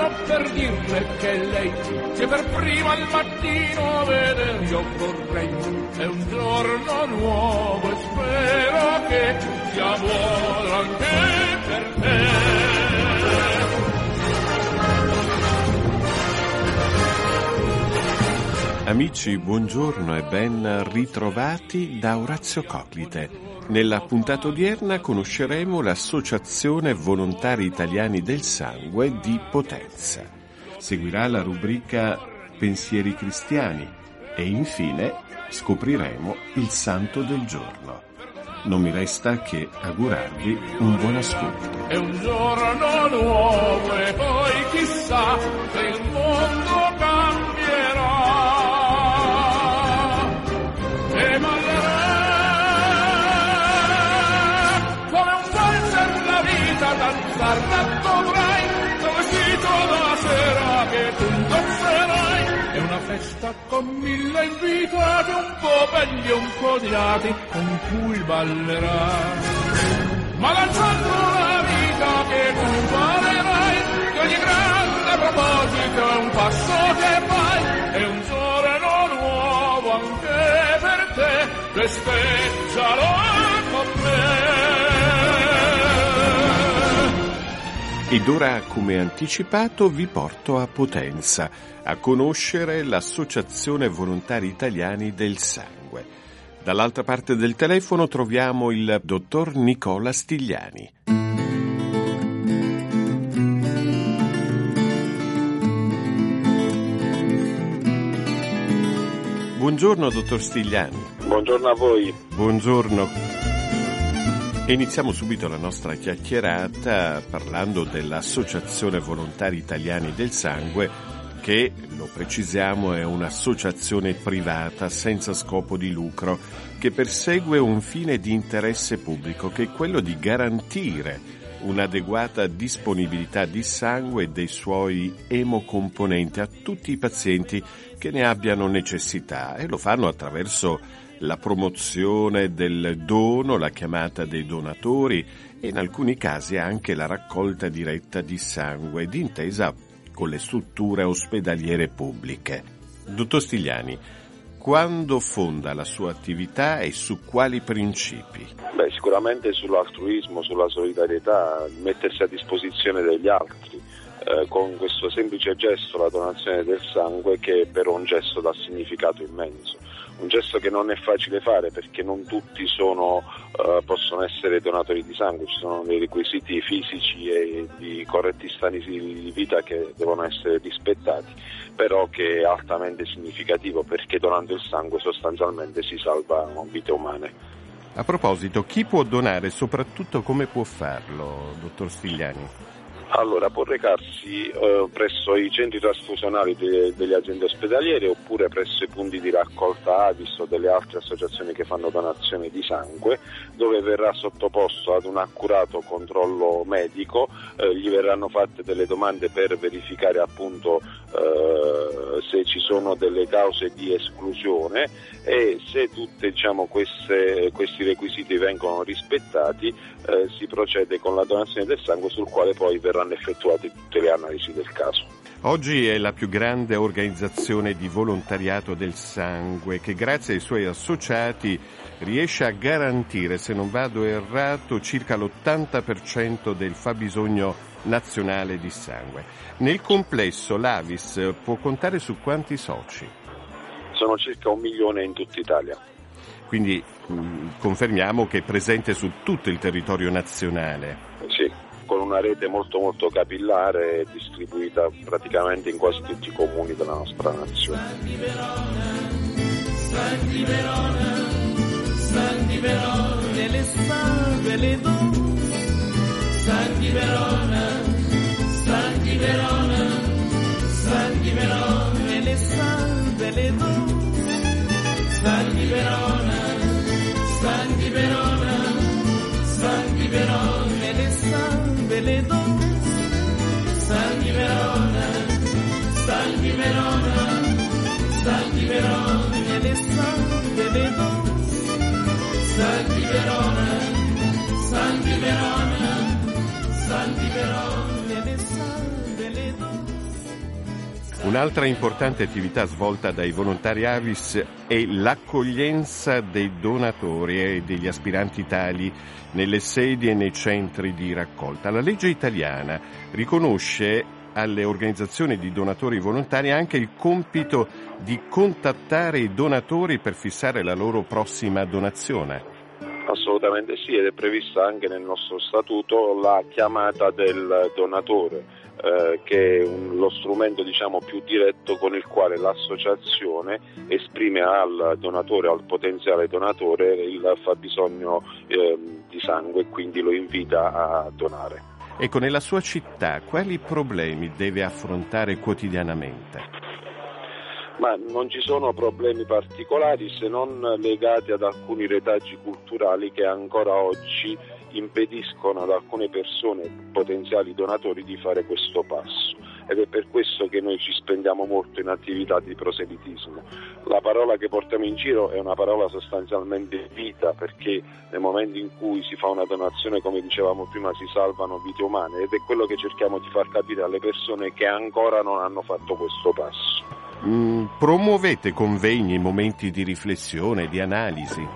buongiorno per dirle che lei che per prima al mattino vedere io vorrei. È un giorno nuovo e spero che sia buono anche Amici, buongiorno e ben ritrovati da Orazio Coclite. Nella puntata odierna conosceremo l'Associazione Volontari Italiani del Sangue di Potenza. Seguirà la rubrica Pensieri Cristiani e infine scopriremo il Santo del Giorno. Non mi resta che augurarvi un buon ascolto. È un giorno nuovo e poi chissà con mille invitati, un po' belli e un po' odiati, con cui ballerai. Ma lanciando la vita che tu farerai, di ogni grande proposito è un passo che fai, è un giorno nuovo anche per te, festeggialo con me. Ed ora, come anticipato, vi porto a Potenza a conoscere l'Associazione Volontari Italiani del Sangue. Dall'altra parte del telefono troviamo il dottor Nicola Stigliani. Buongiorno, dottor Stigliani. Buongiorno a voi. Buongiorno. Iniziamo subito la nostra chiacchierata parlando dell'Associazione Volontari Italiani del Sangue che, lo precisiamo, è un'associazione privata senza scopo di lucro che persegue un fine di interesse pubblico che è quello di garantire un'adeguata disponibilità di sangue e dei suoi emocomponenti a tutti i pazienti che ne abbiano necessità e lo fanno attraverso la promozione del dono, la chiamata dei donatori e in alcuni casi anche la raccolta diretta di sangue d'intesa con le strutture ospedaliere pubbliche. Dottor Stigliani, quando fonda la sua attività e su quali principi? Beh, sicuramente sull'altruismo, sulla solidarietà, mettersi a disposizione degli altri. Eh, con questo semplice gesto, la donazione del sangue, che è però un gesto dal significato immenso. Un gesto che non è facile fare perché non tutti sono, eh, possono essere donatori di sangue, ci sono dei requisiti fisici e di corretti stati di vita che devono essere rispettati, però che è altamente significativo perché donando il sangue sostanzialmente si salvano vite umane. A proposito, chi può donare e soprattutto come può farlo, dottor Stigliani? Allora, può recarsi eh, presso i centri trasfusionali de- delle aziende ospedaliere oppure presso i punti di raccolta Avis o delle altre associazioni che fanno donazione di sangue, dove verrà sottoposto ad un accurato controllo medico, eh, gli verranno fatte delle domande per verificare appunto eh, se ci sono delle cause di esclusione e se tutti diciamo, questi requisiti vengono rispettati eh, si procede con la donazione del sangue sul quale poi verranno effettuate tutte le analisi del caso. Oggi è la più grande organizzazione di volontariato del sangue che grazie ai suoi associati riesce a garantire, se non vado errato, circa l'80% del fabbisogno nazionale di sangue. Nel complesso l'Avis può contare su quanti soci? Sono circa un milione in tutta Italia. Quindi mh, confermiamo che è presente su tutto il territorio nazionale. Sì, con una rete molto molto capillare distribuita praticamente in quasi tutti i comuni della nostra nazione. Un'altra importante attività svolta dai volontari Avis è l'accoglienza dei donatori e degli aspiranti tali nelle sedi e nei centri di raccolta. La legge italiana riconosce alle organizzazioni di donatori volontari anche il compito di contattare i donatori per fissare la loro prossima donazione. Assolutamente sì, ed è prevista anche nel nostro statuto la chiamata del donatore eh, che è un, lo strumento diciamo, più diretto con il quale l'associazione esprime al donatore, al potenziale donatore, il fabbisogno eh, di sangue e quindi lo invita a donare. Ecco, nella sua città quali problemi deve affrontare quotidianamente? ma non ci sono problemi particolari se non legati ad alcuni retaggi culturali che ancora oggi impediscono ad alcune persone, potenziali donatori, di fare questo passo. Ed è per questo che noi ci spendiamo molto in attività di proselitismo. La parola che portiamo in giro è una parola sostanzialmente vita, perché nel momento in cui si fa una donazione, come dicevamo prima, si salvano vite umane ed è quello che cerchiamo di far capire alle persone che ancora non hanno fatto questo passo. Mm, promuovete convegni, momenti di riflessione, di analisi?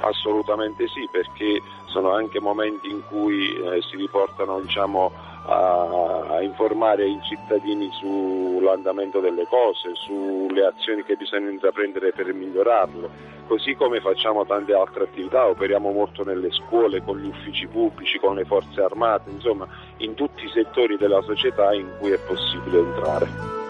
Assolutamente sì, perché sono anche momenti in cui eh, si riportano diciamo, a, a, informare i cittadini sull'andamento delle cose, sulle azioni che bisogna intraprendere per migliorarle, così come facciamo tante altre attività, operiamo molto nelle scuole, con gli uffici pubblici, con le forze armate, insomma in tutti i settori della società in cui è possibile entrare.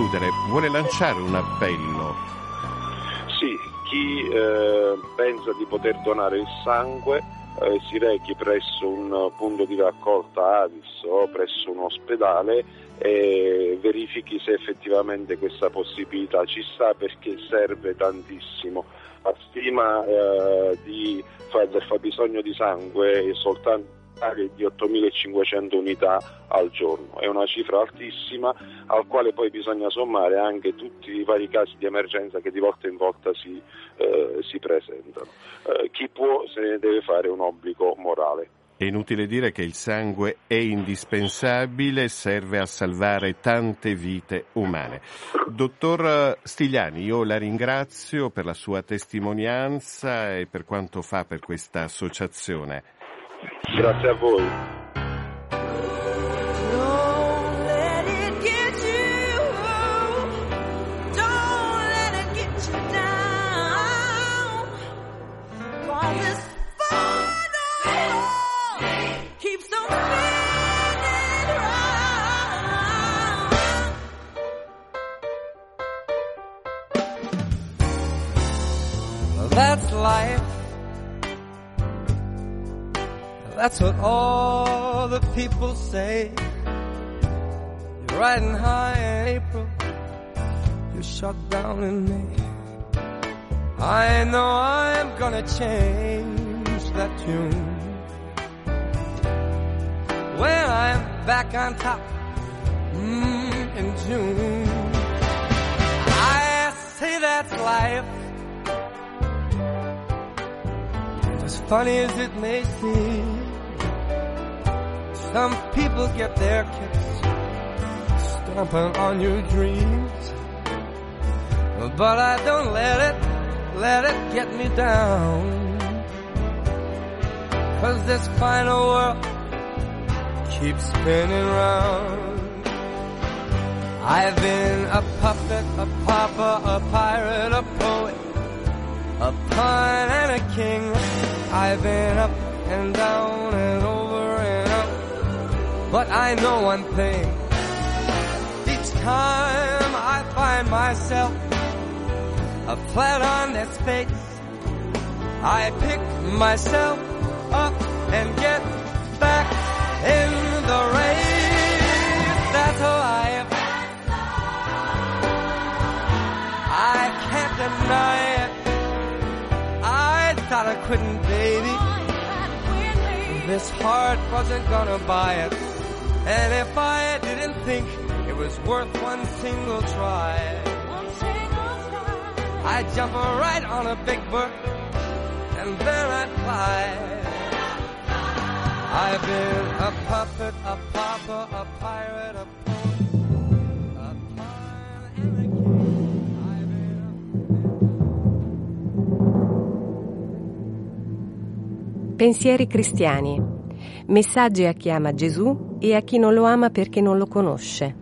Concludere, vuole lanciare un appello? Sì, chi eh, pensa di poter donare il sangue eh, si rechi presso un punto di raccolta Avis o presso un ospedale e verifichi se effettivamente questa possibilità ci sta perché serve tantissimo. La stima eh, di, del fabbisogno di sangue soltanto di 8.500 unità al giorno. È una cifra altissima al quale poi bisogna sommare anche tutti i vari casi di emergenza che di volta in volta si, eh, si presentano. Eh, chi può se ne deve fare un obbligo morale. È inutile dire che il sangue è indispensabile, serve a salvare tante vite umane. Dottor Stigliani, io la ringrazio per la sua testimonianza e per quanto fa per questa associazione. Grazie a voi. What all the people say. You're riding high in April. You're shut down in May. I know I'm gonna change that tune. When I'm back on top mm, in June. I say that's life. As funny as it may seem. Some people get their kicks stomping on your dreams. But I don't let it, let it get me down. Cause this final world keeps spinning round. I've been a puppet, a pauper, a pirate, a poet, a pawn and a king. I've been up and down and over. But I know one thing. Each time I find myself a flat on this face, I pick myself up and get back in the race. That's who I am. I can't deny it. I thought I couldn't, baby. This heart wasn't gonna buy it. And if I didn't think it was worth one single try, I'd jump right on a big bird and then I'd fly. I've been a puppet, a pauper, a pirate, a poet, a pawn and a king. I've been Pensieri cristiani. Messaggi a chi ama Gesù e a chi non lo ama perché non lo conosce.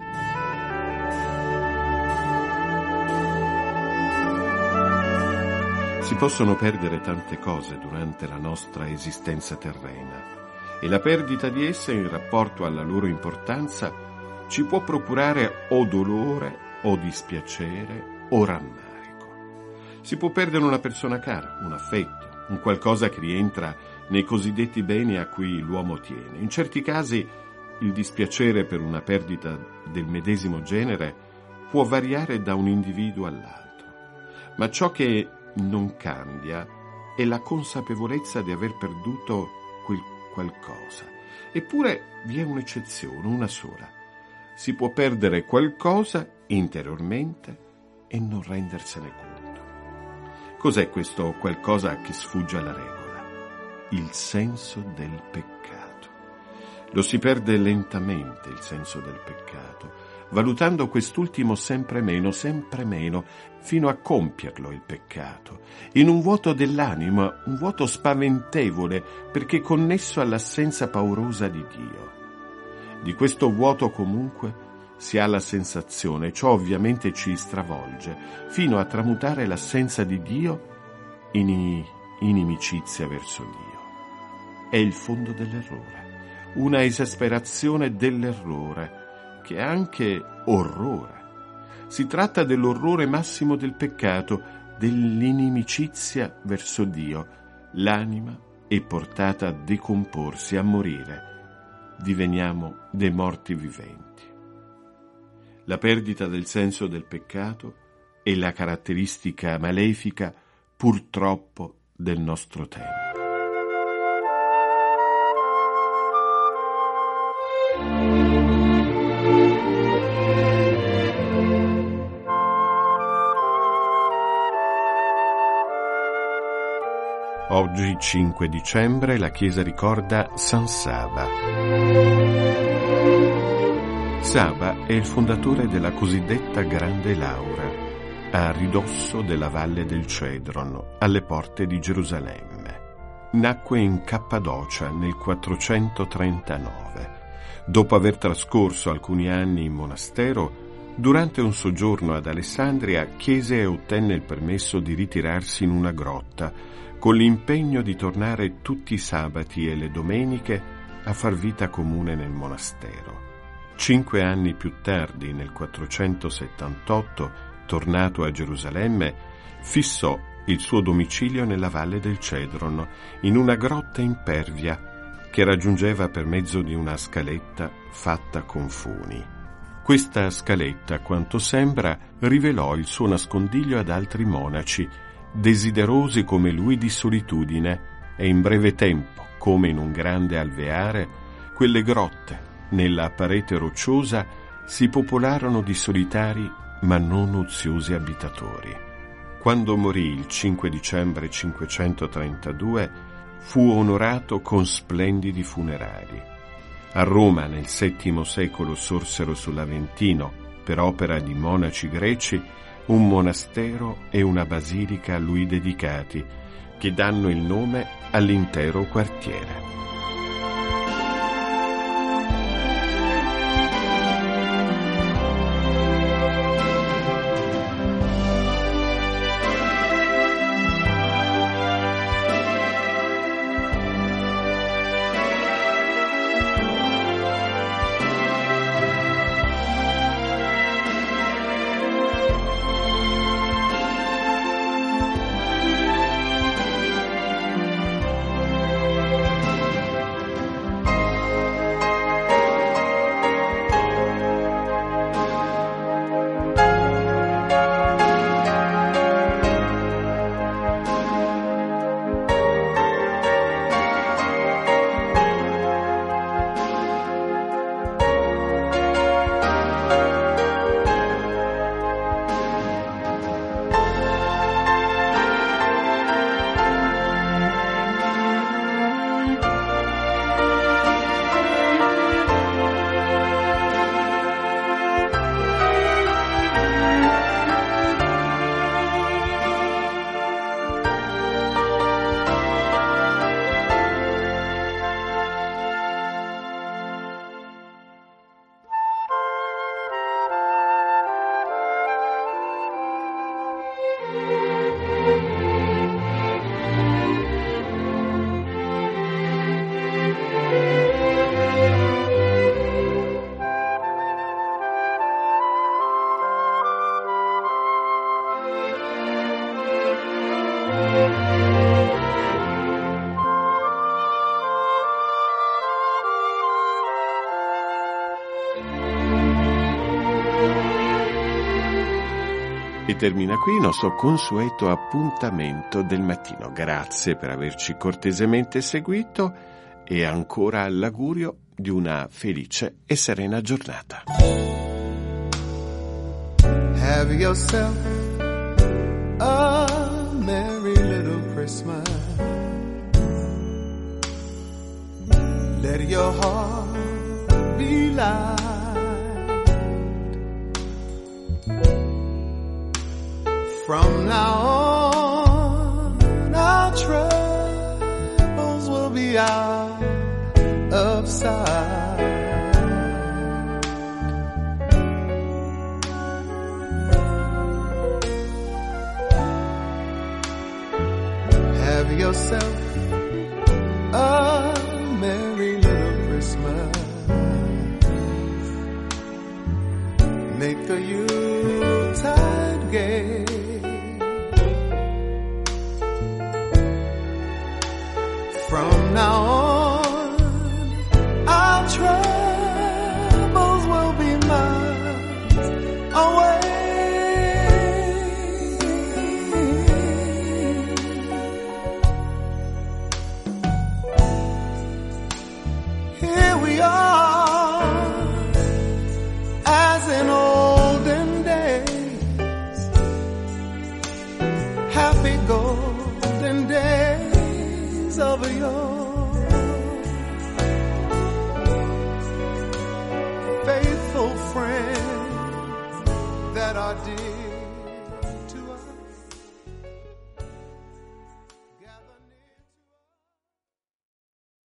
Si possono perdere tante cose durante la nostra esistenza terrena e la perdita di esse in rapporto alla loro importanza ci può procurare o dolore o dispiacere o rammarico. Si può perdere una persona cara, un affetto, un qualcosa che rientra nei cosiddetti beni a cui l'uomo tiene. In certi casi il dispiacere per una perdita del medesimo genere può variare da un individuo all'altro, ma ciò che non cambia è la consapevolezza di aver perduto quel qualcosa. Eppure vi è un'eccezione, una sola. Si può perdere qualcosa interiormente e non rendersene conto. Cos'è questo qualcosa che sfugge alla regola? Il senso del peccato. Lo si perde lentamente il senso del peccato, valutando quest'ultimo sempre meno, sempre meno, fino a compierlo il peccato, in un vuoto dell'anima, un vuoto spaventevole perché connesso all'assenza paurosa di Dio. Di questo vuoto comunque si ha la sensazione, ciò ovviamente ci stravolge, fino a tramutare l'assenza di Dio in inimicizia verso Dio. È il fondo dell'errore, una esasperazione dell'errore, che è anche orrore. Si tratta dell'orrore massimo del peccato, dell'inimicizia verso Dio. L'anima è portata a decomporsi, a morire. Diveniamo dei morti viventi. La perdita del senso del peccato è la caratteristica malefica, purtroppo, del nostro tempo. Oggi 5 dicembre la Chiesa ricorda San Saba. Saba è il fondatore della cosiddetta Grande Laura, a ridosso della Valle del Cedron, alle porte di Gerusalemme. Nacque in Cappadocia nel 439. Dopo aver trascorso alcuni anni in monastero, Durante un soggiorno ad Alessandria chiese e ottenne il permesso di ritirarsi in una grotta con l'impegno di tornare tutti i sabati e le domeniche a far vita comune nel monastero. Cinque anni più tardi, nel 478, tornato a Gerusalemme, fissò il suo domicilio nella valle del Cedron, in una grotta impervia che raggiungeva per mezzo di una scaletta fatta con funi. Questa scaletta, quanto sembra, rivelò il suo nascondiglio ad altri monaci, desiderosi come lui di solitudine, e in breve tempo, come in un grande alveare, quelle grotte, nella parete rocciosa, si popolarono di solitari ma non oziosi abitatori. Quando morì il 5 dicembre 532, fu onorato con splendidi funerali. A Roma nel VII secolo sorsero sull'Aventino, per opera di monaci greci, un monastero e una basilica a lui dedicati, che danno il nome all'intero quartiere. Bye. Termina qui il nostro consueto appuntamento del mattino. Grazie per averci cortesemente seguito e ancora l'augurio di una felice e serena giornata. Have yourself a merry little Christmas. Let your heart be light. From now on, our troubles will be out of sight. Have yourself